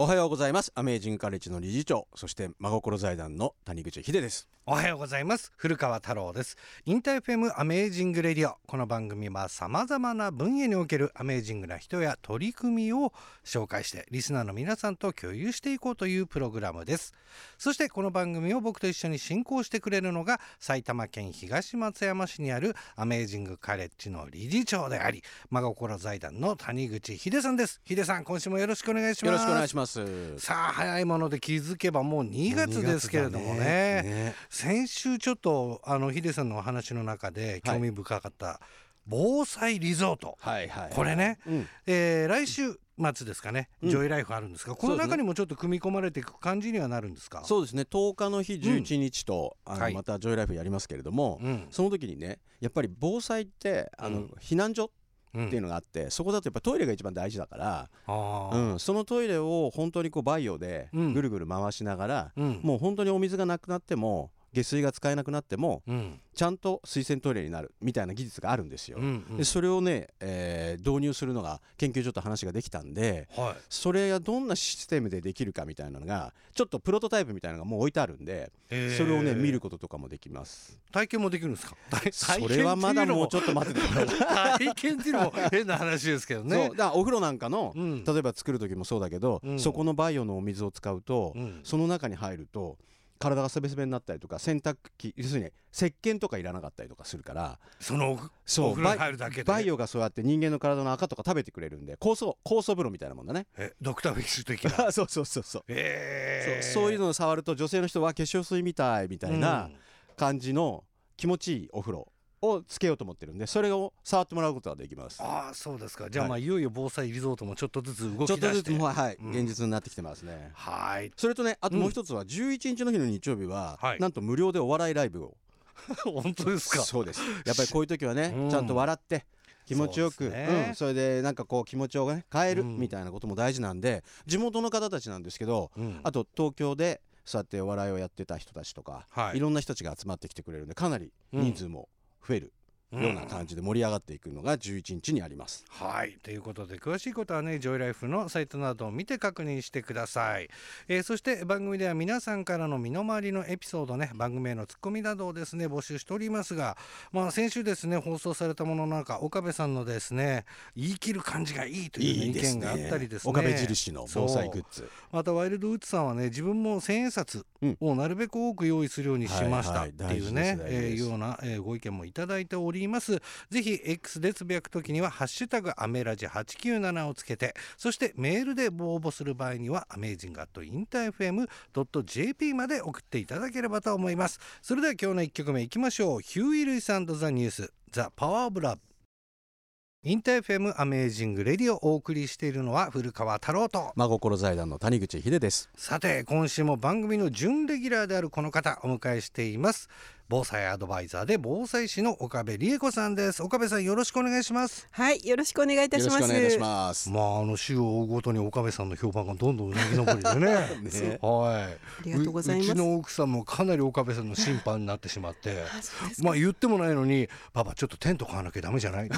おはようございます。アメージングカレッジの理事長そして真心財団の谷口秀です。おはようございます。古川太郎です。インター FM アメージングレディオ。この番組は様々な分野におけるアメージングな人や取り組みを紹介してリスナーの皆さんと共有していこうというプログラムです。そしてこの番組を僕と一緒に進行してくれるのが埼玉県東松山市にあるアメージングカレッジの理事長であり真心財団の谷口秀さんです。秀さん今週もよろしくお願いします。よろしくお願いしますさあ早いもので気づけばもう2月ですけれどもね。ね先週ちょっとあのヒデさんのお話の中で興味深かった防災リゾート、はいはいこれね、うん。えー来週末ですかね、うん。ジョイライフあるんですがこの中にもちょっと組み込まれていく感じにはなるんですか？そうですね。10日の日11日と、あのはい。またジョイライフやりますけれども、うん。その時にねやっぱり防災ってあの、うん。避難所うんっていうのがあって、そこだとやっぱトイレが一番大事だから、あうーん、そのトイレを本当にこうバイオでうん。ぐるぐる回しながら、うん。もう本当にお水がなくなっても下水が使えなくなってもうん。ちゃんと水洗トイレになるみたいな技術があるんですよ。うんうん。でそれをね、えー導入するのが研究所と話ができたんではい。それがどんなシステムでできるかみたいなのがちょっとプロトタイプみたいなのがもう置いてあるんで、えー。それをね見ることとかもできます。体験もできるんですか？体 それはまだもうちょっと待っててもらう体験っていうのも変な話ですけどね。だお風呂なんかの、うん。例えば作る時もそうだけど、うん。そこのバイオのお水を使うと、うん。その中に入ると体がすべすべになったりとか洗濯機要するに石鹸とかいらなかったりとかするからそのそうお風呂に入るだけでバイオがそうやって人間の体の赤とか食べてくれるんで酵素酵素風呂みたいなもんだね。えドクターフィッシュ的な？そうそうそうそう。え。ーそうそういうのを触ると女性の人は化粧水みたいみたいな感じの気持ちいいお風呂をつけようと思ってるんでそれを触ってもらうことができます。ああそうですか。じゃあ、はい。まあいよいよ防災リゾートもちょっとずつ動ちょっとずき出してつもうはい、うん現実になってきてますね。はい。それとねあともう一つは11日の日の日曜日は、はい。なんと無料でお笑いライブを。本当ですか。そうです。やっぱりこういう時はね、うん。ちゃんと笑って気持ちよくそね。うん、それでなんかこう気持ちをね変えるうん。みたいなことも大事なんで地元の方たちなんですけどうん。あと東京でそうやってお笑いをやってた人たちとか、はい。い、ろんな人たちが集まってきてくれるんでかなり人数も増える。ような感じで盛り上がっていくのが11日にあります。はい。ということで詳しいことはねジョイライフのサイトなどを見て確認してください、えーそして番組では皆さんからの身の回りのエピソードね番組へのツッコミなどをですね募集しておりますがまあ先週ですね放送されたものの中岡部さんのですね言い切る感じがいいという、ね、意見があったりですね。岡部印の防災グッズ。またワイルドウッズさんはね自分も千円札をなるべく多く用意するようにしましたはいってはいうね大事ですえーような、えーご意見もいただいております。ぜひ X でつぶやくときには「ハッシュタグアメラジ897」をつけてそしてメールで応募する場合にはアメージング at インター FM.jp まで送っていただければと思います。それでは今日の1曲目いきましょう。ヒューイ・ルイスザ・ニュース「ザ・パワー・オブ・ラブ」インター FM アメージングレディをお送りしているのは古川太郎と真心財団の谷口秀です。さて今週も番組の準レギュラーであるこの方お迎えしています防災アドバイザーで防災士の岡部理恵子さんです。岡部さんよろしくお願いします。はい、よろしくお願いいたします。しくお願いいたします。まああの週を追うごとに岡部さんの評判がどんどんうな ぎ登りでね。ね。はい。ありがとうございます。ううちの奥さんもかなり岡部さんの審判になってしまって。まあ言ってもないのにパパちょっとテント買わなきゃダメじゃないい。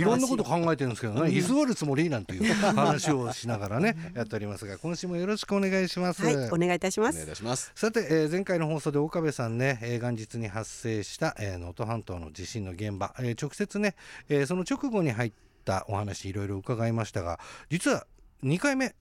いろんなこと考えてるんですけどね居座るつもりなんていう話をしながらねやっておりますが今週もよろしくお願いします、はい、お願いいたしまお願いいす。たします。さて、えー前回の放送で岡部さんね、えー元日に発生したえー能登、半島の地震の現場、えー直接ね、えーその直後に入ったお話いろいろ伺いましたが実は2回目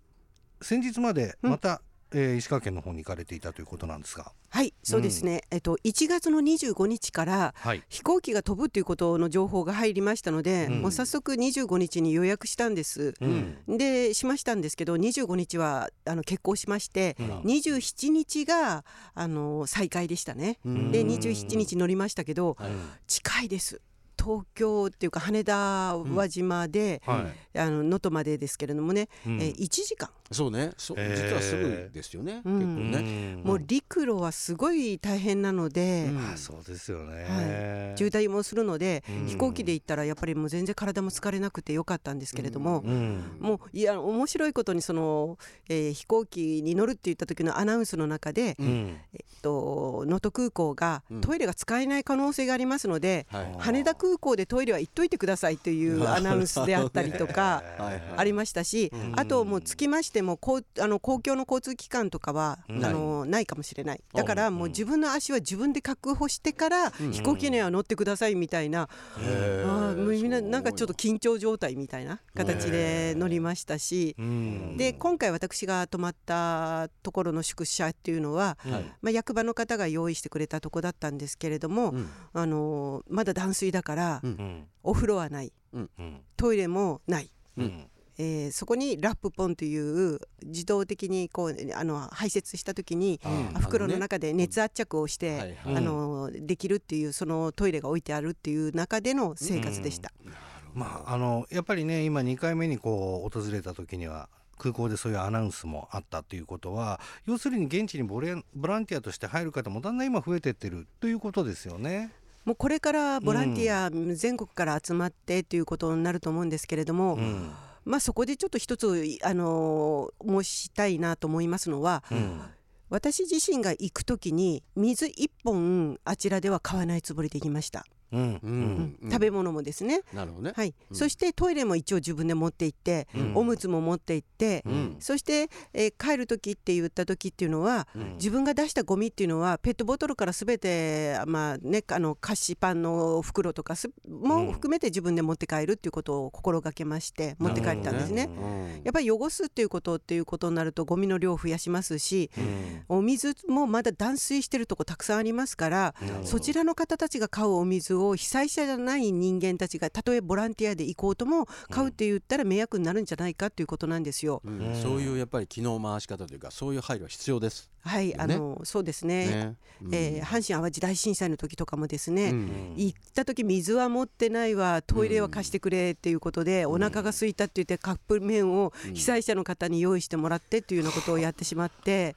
先日までまた、えー石川県の方に行かれていたということなんですが、はい、そうですね。えっと1月の25日からはい、飛行機が飛ぶということの情報が入りましたので、うん。もう早速25日に予約したんです。うん。でしましたんですけど25日はあの欠航しまして、うん。27日があの再開でしたね。うん。で27日乗りましたけどはい近いです。東京っていうか羽田輪島ではあの能登までですけれどもね、い、うん。えー1時間そうね。そうへー。実はすぐですよね。うん。結構ね。ん。もう陸路はすごい大変なので、うん。あそうですよね、渋滞もするので、うん。飛行機で行ったらやっぱりもう全然体も疲れなくてよかったんですけれども、うん。もういや面白いことにその、えー飛行機に乗るって言った時のアナウンスの中で、うん。えっと能登空港がうん。トイレが使えない可能性がありますので、はい。羽田空港でトイレは行っといてくださいというアナウンスであったりとか。はいはいありましたし、うん。あともうつきましててもこうあの公共の交通機関とかは、うんあのないかもしれない。だからもう自分の足は自分で確保してから、うん。飛行機には乗ってくださいみたいな、へー。あーもうみんななんかちょっと緊張状態みたいな形で乗りましたし、うん。で今回私が泊まったところの宿舎っていうのは、まあ、役場の方が用意してくれたとこだったんですけれども、うん。あのまだ断水だから、うん。うんお風呂はない。うん。トイレもない。うんえーそこにラップポンという自動的にこうあの排泄した時にうん。袋の中で熱圧着をして、あのできるっていうそのトイレが置いてあるっていう中での生活でした。まああのやっぱりね今2回目にこう訪れた時には空港でそういうアナウンスもあったということは要するに現地にボボランティアとして入る方もだんだん今増えてってるということですよね。もうこれからボランティア全国から集まってということになると思うんですけれども、うんまあ、そこでちょっと一つ、あの申したいなと思いますのはうん。私自身が行く時に水1本あちらでは買わないつもりで行きました、食べ物もですね、なるほどね。はい。うん。そしてトイレも一応自分で持って行って、うん。おむつも持って行って、うん。そして、えー帰る時って言った時っていうのは、うん。自分が出したゴミっていうのはペットボトルからすべて、まあね、あの菓子パンの袋とかすも含めて自分で持って帰るっていうことを心がけまして持って帰ったんですね。なるほうん。やっぱり汚すっていうことっていうことになるとゴミの量を増やしますしうん。お水もまだ断水してるとこたくさんありますからうんそちらの方たちが買うお水をを被災者じゃない人間たちがたとえボランティアで行こうとも買うって言ったら迷惑になるんじゃないかということなんですよ。うんうそういうやっぱり機能回し方というかそういう配慮は必要ですはい、ね。あのそうですね。えー阪神・淡路大震災の時とかもですね、うん。行った時水は持ってないわトイレは貸してくれっていうことで、お腹が空いたって言ってカップ麺をうん。被災者の方に用意してもらってっていうようなことをやってしまって。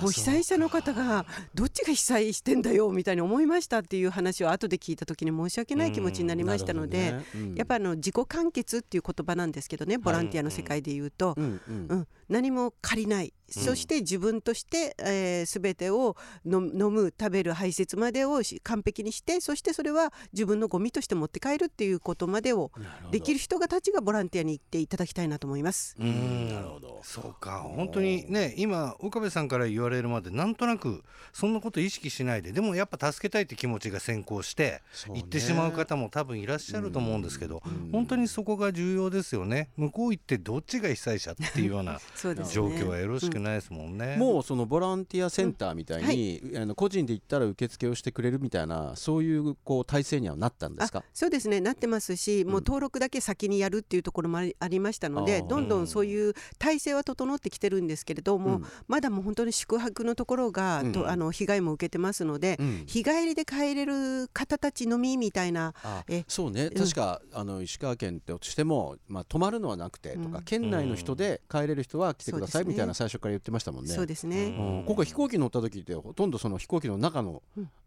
もう被災者の方がどっちが被災してんだよみたいに思いましたっていう話を後で聞いた時に申し訳ない気持ちになりましたので、やっぱあの自己完結っていう言葉なんですけどねボランティアの世界で言うと、うんうん。うん、何も借りない、そして自分として、えー、全てを飲む飲む食べる排泄までをし完璧にしてそしてそれは自分のゴミとして持って帰るっていうことまでをできる人がたちがボランティアに行っていただきたいなと思います。うん。なるほど。そうか。本当にね今岡部さんから言われるまでなんとなくそんなこと意識しないででもやっぱ助けたいって気持ちが先行して行ってしまう方も多分いらっしゃると思うんですけど、うん本当にそこが重要ですよね。向こう行ってどっちが被災者っていうような状況はよろしくないですもんね。もうそのボランティアセンターみたいに、あの個人で行ったら受付をしてくれるみたいなそういうこう体制にはなったんですか？あそうですね。なってますし、もう登録だけ先にやるっていうところもありましたのでどんどんそういう体制は整ってきてるんですけれども、うん。まだもう本当に宿泊のところが、うん。とあの被害も受けてますので、うん。日帰りで帰れる方たちのみみたいなあえそうね。確か、あの石川県としても、まあ、泊まるのはなくてとか、うん。県内の人で帰れる人は来てくださいみたいな最初から言ってましたもんね。そうですね、うん。今回飛行機乗った時ってほとんどその飛行機の中の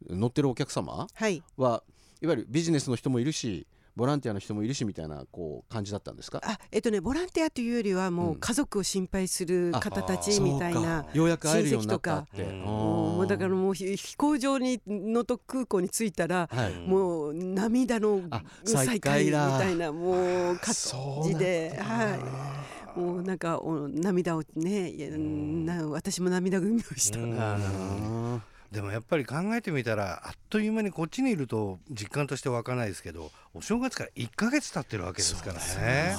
乗ってるお客様はいはい。わゆるビジネスの人もいるしボランティアの人もいるしみたいなこう感じだったんですか？あえっとねボランティアというよりはもうん。う家族を心配する方たちみたいなか。ようやく会えるようになったって。親戚とか。うん。もうだからもうひ飛行場に能登空港に着いたらはい。もう涙のあ再再会みたいなもう感じではいもうなんかお涙をねいやな私も涙ぐみました。でもやっぱり考えてみたらあっという間にこっちにいると実感として湧かないですけどお正月から1ヶ月経ってるわけですからね。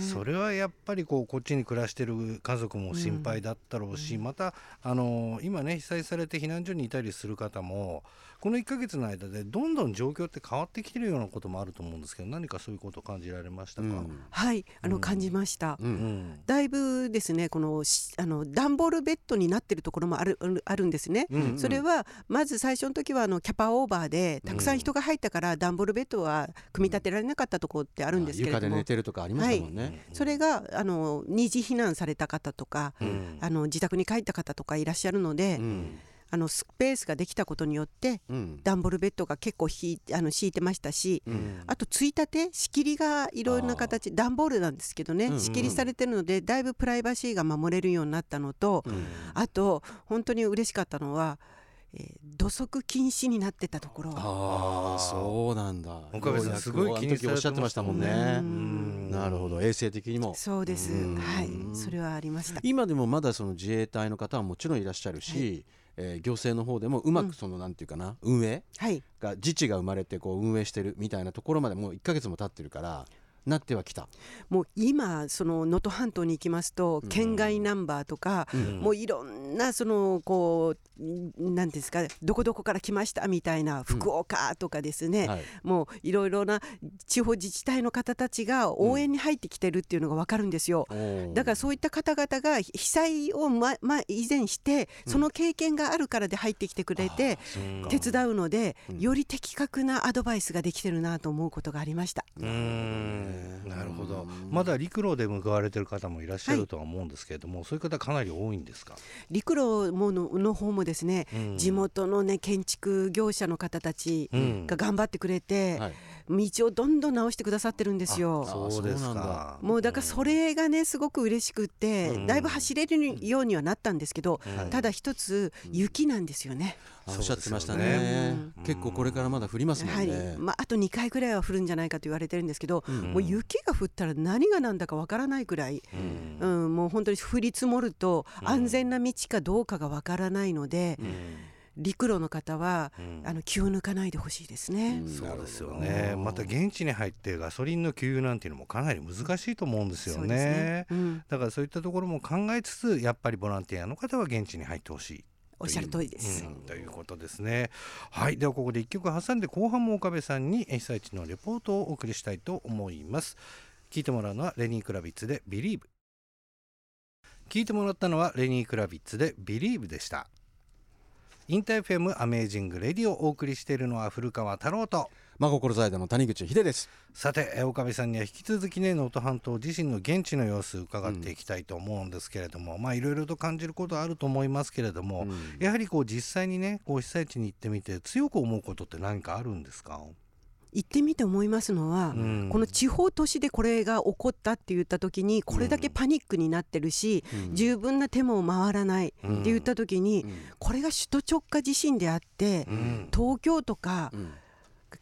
それはやっぱりこうこっちに暮らしてる家族も心配だったろうし、またあの今ね被災されて避難所にいたりする方もこの1ヶ月の間でどんどん状況って変わってきてるようなこともあると思うんですけど何かそういうことを感じられましたか、ーうん。はいあの感じました。ううん。んだいぶですねこのしあの段ボールベッドになってるところもあるあるんですね。うんそれはまず最初の時はあのキャパオーバーでたくさん人が入ったから段ボールベッドは組み立てられなかったところってあるんですけれども。床で寝てるとかありましたもんね。それがあの二次避難された方とかうん。あの自宅に帰った方とかいらっしゃるのでうんあのスペースができたことによってうん。段ボールベッドが結構ひいあの敷いてましたしうん。あとついたて仕切りがいろんな形段ボールなんですけどねうんうんうん。仕切りされてるのでだいぶプライバシーが守れるようになったのとうん。あと本当に嬉しかったのは、えー土足禁止になってたところ。ああそうなんだ。岡部さんすごい気にされてましたあの時おっしゃってましたもんうねん。なるほど。衛生的にも。そうです。うん。はい。それはありました。今でもまだその自衛隊の方はもちろんいらっしゃるし、えー行政の方でもうまくそのなんていうかな、運営はい。が自治が生まれてこう運営してるみたいなところまでもう1ヶ月も経ってるからなってはきた、もう今その能登半島に行きますとうん。県外ナンバーとか、うん。もういろんなそのこうんなんですかどこどこから来ましたみたいな福岡とかですね、はい。もういろいろな地方自治体の方たちが応援に入ってきてるっていうのが分かるんですよ。だからそういった方々が被災を、まま、以前してその経験があるからで入ってきてくれて、手伝うので、うん。より的確なアドバイスができてるなと思うことがありました。うーん。なるほど。うんまだ陸路で向かわれてる方もいらっしゃるとは思うんですけれども、そういう方かなり多いんですか、陸路ものの方もですね、うん。地元のね建築業者の方たちうん。が頑張ってくれて、はい道をどんどん直してくださってるんですよ。そうですか。もうだからそれがねすごく嬉しくって、うん。だいぶ走れるようにはなったんですけど、うん。ただ一つ雪なんですよね。あおっしゃってましたね。ね結構これからまだ降りますもんはい。ね、まあ、あと2回ぐらいは降るんじゃないかと言われてるんですけど、うん。もう雪が降ったら何が何だかわからないくらい、ううんん、もう本当に降り積もるとうん。安全な道かどうかがわからないので、うん陸路の方はうんあの気を抜かないでほしいですね。うんそうですよねまた現地に入ってガソリンの給油なんていうのもかなり難しいと思うんですよそうですね。うん、だからそういったところも考えつつやっぱりボランティアの方は現地に入ってほしい。おっしゃる通りです。うんということですね。はい、ではここで一曲挟んで後半も岡部さんに被災地のレポートをお送りしたいと思います。聞いてもらうのはレニー・クラビッツで「Believe」。聞いてもらったのはレニー・クラビッツで「Believe」でした。インター FM アメージングレディオをお送りしているのは古川太郎と。真心財団の谷口秀です。さてえー岡部さんには引き続きね能登半島地震の現地の様子伺っていきたいと思うんですけれども、まあいろいろと感じることあると思いますけれども、うん。やはりこう実際にねこう被災地に行ってみて強く思うことって何かあるんですか、行ってみて思いますのは、うん。この地方都市でこれが起こったって言った時にこれだけパニックになってるし、うん。十分な手も回らない。って言った時に、うん。これが首都直下地震であって、うん。東京とかうん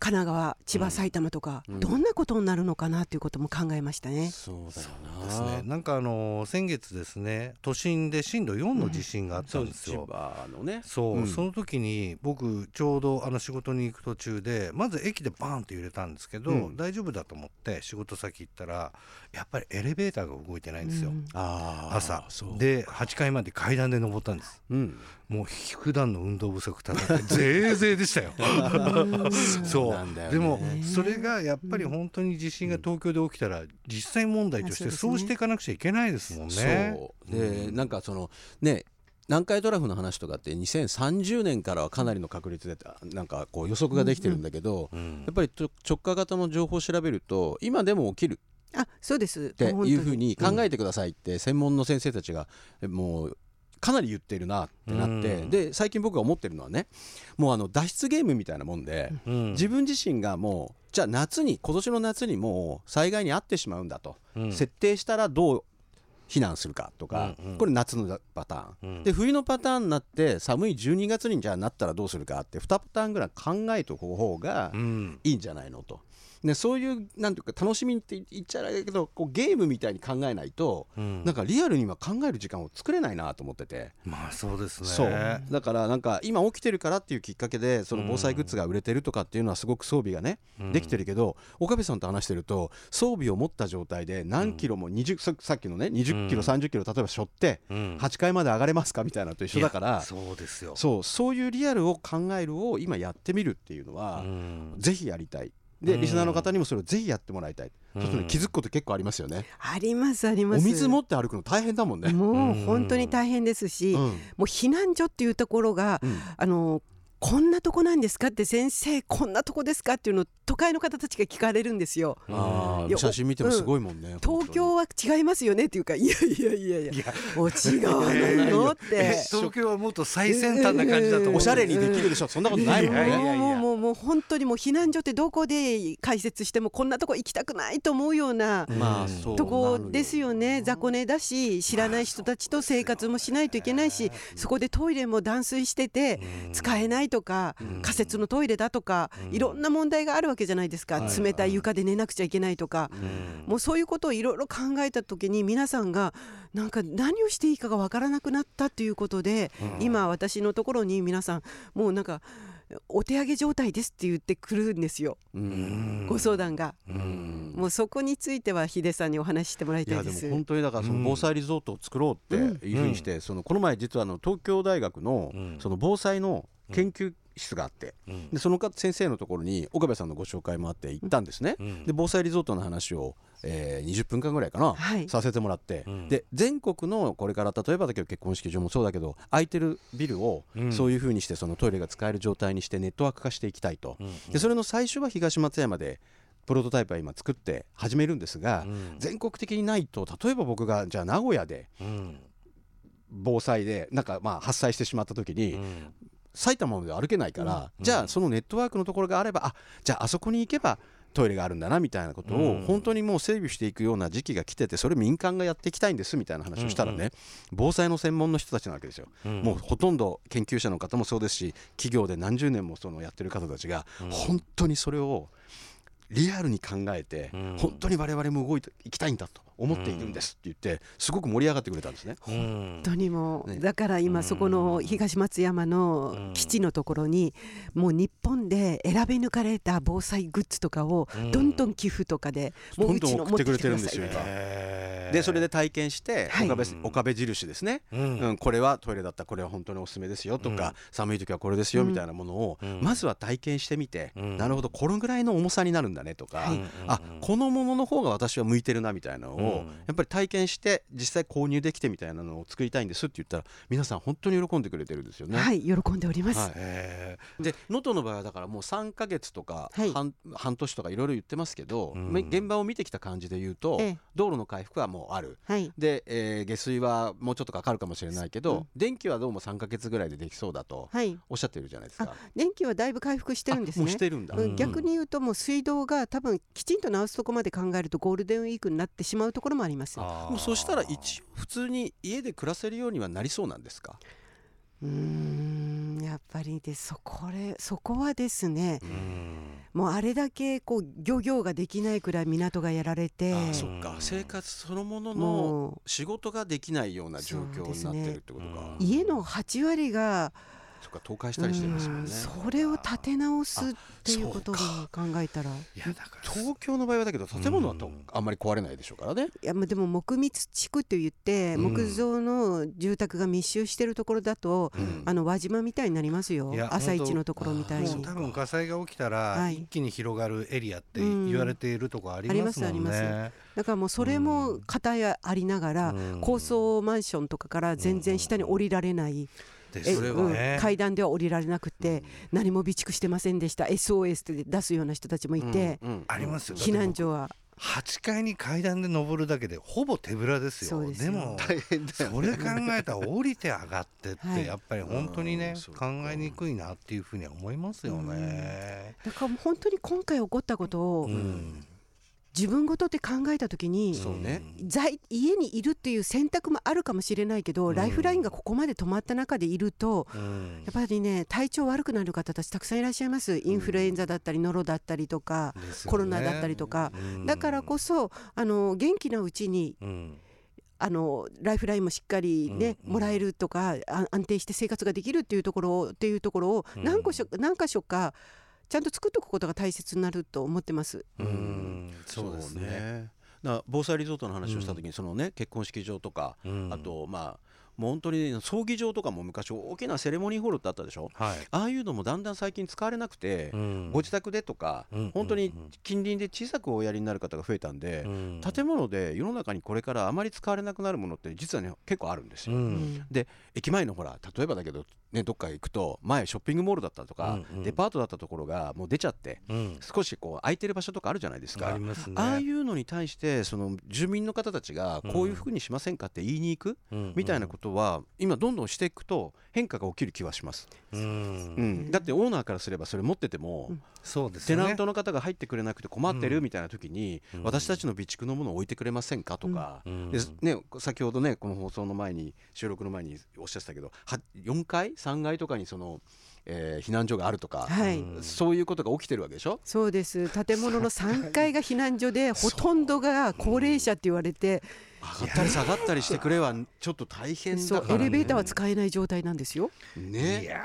神奈川千葉埼玉とか、うん。どんなことになるのかなということも考えましたね。そうだよな。ですね、なんかあの先月ですね都心で震度4の地震があったんですよ。千葉のね。そう、うん。その時に僕ちょうどあの仕事に行く途中でまず駅でバーンって揺れたんですけど、うん。大丈夫だと思って仕事先行ったらやっぱりエレベーターが動いてないんですよ、朝。で8階まで階段で登ったんです。うん。もう普段の運動不足たってぜいぜいでしたよ。そうね。でもそれがやっぱり本当に地震が東京で起きたら実際問題としてあそうしていかなくちゃいけないですもんね。そう。で、うん。なんかそのね南海トラフの話とかって2030年からはかなりの確率でなんかこう予測ができてるんだけど、うん。やっぱりと直下型の情報を調べると今でも起きる。あそうです。っていうふうに考えてくださいって専門の先生たちがえもうかなり言ってるなってなって、うん。で最近僕が思ってるのはねもうあの脱出ゲームみたいなもんで、うん。自分自身がもうじゃあ夏に今年の夏にもう災害に遭ってしまうんだと、うん。設定したらどう避難するかとか、これ夏のパターン、うん。で冬のパターンになって寒い12月にじゃあなったらどうするかって2パターンぐらい考えとく方がうん。いいんじゃないのと。でそういうなんていうか楽しみって言っちゃあれだけどこうゲームみたいに考えないと、うん。なんかリアルには考える時間を作れないなと思ってて、まあそうですね。そう。だからなんか今起きてるからっていうきっかけでその防災グッズが売れてるとかっていうのはすごく装備がね、うん。できてるけど岡部さんと話してると装備を持った状態で何キロも20、ささっきのね20キロうん。30キロ例えば背負ってうん。8階まで上がれますかみたいなのと一緒だからそうですよ。そうそういうリアルを考えるを今やってみるっていうのは、うん。ぜひやりたいでうん。リスナーの方にもそれをぜひやってもらいたい、うん。そうすると気づくこと結構ありますよね、ありますあります。お水持って歩くの大変だもんね、もう本当に大変ですし、うん。もう避難所っていうところが、うん。あのこんなとこなんですかって先生こんなとこですかっていうの都会の方たちが聞かれるんですよ。あー写真見てもすごいもんね、東京は違いますよねっていうかいやいやいやいやいや。もう違うの？って。東京はもっと最先端な感じだとおしゃれにできるでしょ。そんなことないもんね。もうもうもう本当にもう避難所ってどこで解説してもこんなとこ行きたくないと思うようなまあそうとこですよね。雑魚寝だし知らない人たちと生活もしないといけないしそこでトイレも断水してて使えないとか仮設のトイレだとかいろんな問題があるわけじゃないですか。はい冷たい床で寝なくちゃいけないとか。もうそういうことをいろいろ考えた時に皆さんがなんか何をしていいかがわからなくなったということで今私のところに皆さんもうなんかお手上げ状態ですって言ってくるんですよ。うん。ご相談が。うん。もうそこについてはヒデさんにお話ししてもらいたいで。ですも本当にだからその防災リゾートを作ろうっていうふうにして、そのこの前実はあの東京大学のうん。その防災の研究室があって、でその方先生のところに岡部さんのご紹介もあって行ったんですね、うん。で防災リゾートの話を、えー20分間ぐらいかな、はい。させてもらって、うん。で全国のこれから例えばだけど結婚式場もそうだけど空いてるビルをうん。そういうふうにしてそのトイレが使える状態にしてネットワーク化していきたいと、でそれの最初は東松山でプロトタイプは今作って始めるんですが、全国的にないと例えば僕がじゃあ名古屋で防災でなんかまあ発災してしまった時に、埼玉まで歩けないから、うん。じゃあそのネットワークのところがあればあじゃああそこに行けばトイレがあるんだなみたいなことうん。を本当にもう整備していくような時期が来ててそれ民間がやっていきたいんですみたいな話をしたらね、防災の専門の人たちなわけですよ、もうほとんど研究者の方もそうですし企業で何十年もそのやってる方たちが本当にそれをリアルに考えてうん。本当に我々も動いていきたいんだと思っているんですって言ってすごく盛り上がってくれたんですね。本当にもう、ね。だから今そこの東松山の基地のところにもう日本で選び抜かれた防災グッズとかをどんどん寄付とかでもどんどんうちの送ってくれてるんですよ持ってきてください。へー。でそれで体験してはい。岡部,、岡部印ですね、うん。うん、これはトイレだったらこれは本当におすすめですよとか、うん。寒い時はこれですよみたいなものを、うん。まずは体験してみて、うん。なるほどこのぐらいの重さになるんだねとか、はいあこのものの方が私は向いてるなみたいなのを、うん。やっぱり体験して実際購入できてみたいなのを作りたいんですって言ったら皆さん本当に喜んでくれてるんですよね。はい喜んでおります、はいへで能登の場合はだからもう3ヶ月とかはい。半,、半年とかいろいろ言ってますけど、現場を見てきた感じで言うと、ええ。道路の回復はもうある。はい。で、えー下水はもうちょっとかかるかもしれないけど、うん。電気はどうも3ヶ月ぐらいでできそうだとはい。おっしゃってるじゃないですか。電気はだいぶ回復してるんですね。してるんだ、うん。逆に言うともう水道が多分きちんと直すとこまで考えるとゴールデンウィークになってしまうところもありますー。もうそしたら一応普通に家で暮らせるようにはなりそうなんですか、うーんやっぱりでそこれそこはですねうん。もうあれだけこう漁業ができないくらい港がやられてあそっか。生活そのもののも仕事ができないような状況になってるってことか、ねう家の8割がか倒壊したりしてますもんね。うんそれを立て直すっていうことをあ考えたら。いいやだから。東京の場合はだけど建物はと、うんあんまり壊れないでしょうからね。やまあでも木密地区といってうん。木造の住宅が密集してるところだと、うん。あの輪島みたいになりますよ。いや朝一のところみたいに。多分火災が起きたらはい。一気に広がるエリアって言われているとこありますもんありますありね。だからもうそれも片やありながら、うん。高層マンションとかから全然下に降りられない、うん、階段では降りられなくて、何も備蓄してませんでした。SOS って出すような人たちもいて、うんうん。ありますよ。避難所は。8階に階段で登るだけでほぼ手ぶらですよ。ですよ。も大変だよそれ考えたら降りて上がってっはい。てやっぱり本当にね考えにくいなっていうふうには思いますよね。だから本当に今回起こったことをうん自分ごとって考えた時に、ね。在家にいるっていう選択もあるかもしれないけど、うん。ライフラインがここまで止まった中でいるとうん。やっぱりね体調悪くなる方たちたくさんいらっしゃいます。インフルエンザだったりノロだったりとか、ね。コロナだったりとか、うん。だからこそあの元気なうちにうん。あのライフラインもしっかりね、うん。うん。もらえるとかあ安定して生活ができるっていうところっていうところをうん。何個しょ何箇所かちゃんと作っておくことが大切になると思ってます。うん。そうですね。だから防災リゾートの話をした時にそのね結婚式場とか、うん。あとまあもう本当に葬儀場とかも昔大きなセレモニーホールってあったでしょ？はい。ああいうのもだんだん最近使われなくて、うん。ご自宅でとか、うん。本当に近隣で小さくおやりになる方が増えたんで、うん。建物で世の中にこれからあまり使われなくなるものって実はね結構あるんですよ。で駅前のほら例えばだけどね、どっか行くと前ショッピングモールだったとか、うんうん。デパートだったところがもう出ちゃってうん。少しこう空いてる場所とかあるじゃないですか。ありますね。ああいうのに対してその住民の方たちがこういうふうにしませんかって言いに行くみたいなことは今どんどんしていくと変化が起きる気はします、うん。うん。うん、だってオーナーからすればそれ持ってても、うん。そうですよね。テナントの方が入ってくれなくて困ってうん。るみたいな時に、うん。私たちの備蓄のものを置いてくれませんかとか、ね、先ほどねこの放送の前に収録の前におっしゃってたけどは4階？3階とかにその、えー避難所があるとか、はい、うんそういうことが起きてるわけでしょ？そうです。建物の 3階が避難所でほとんどが高齢者って言われて上がったり下がったりしてくれはちょっと大変だそうから、ね、エレベーターは使えない状態なんですよ。いねや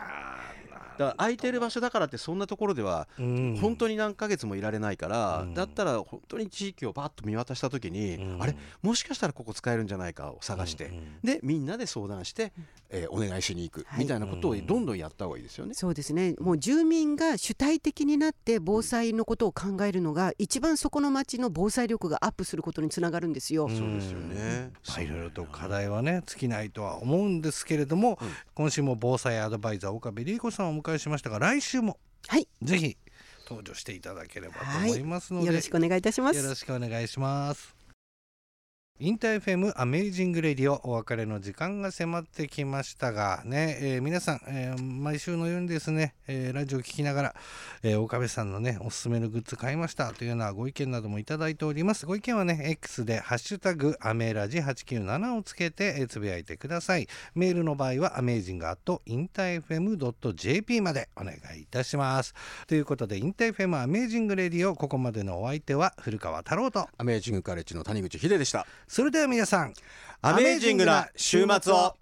だから空いてる場所だからってそんなところでは本当に何ヶ月もいられないから、うん。だったら本当に地域をバッと見渡した時に、うん。あれ？もしかしたらここ使えるんじゃないかを探して、うんうん。でみんなで相談して、えーお願いしに行く、はいみたいなことをどんどんやった方がいいですよね。そうですねもう住民が主体的になって防災のことを考えるのが一番そこの町の防災力がアップすることにつながるんですよ。うんそうですよね。まあいろいろと課題はね尽きないとは思うんですけれども、うん今週も防災アドバイザー岡部理恵子さんをお迎えしましたが来週もはいぜひ登場していただければと思いますので、よろしくお願いいたします。よろしくお願いします。インター FM アメージングレディオお別れの時間が迫ってきましたがね、えー皆さん、えー毎週のようにですね、えーラジオを聞きながら、え岡部さんのねおすすめのグッズ買いましたというようなご意見などもいただいております。ご意見はね X でハッシュタグアメラジ897をつけて、つぶやいてください。メールの場合はアメージングアットインター FM.jp までお願いいたします。ということでインター FM アメージングレディオここまでのお相手は古川太郎とアメージングカレッジの谷口秀でした。それでは皆さんアメージングな週末を。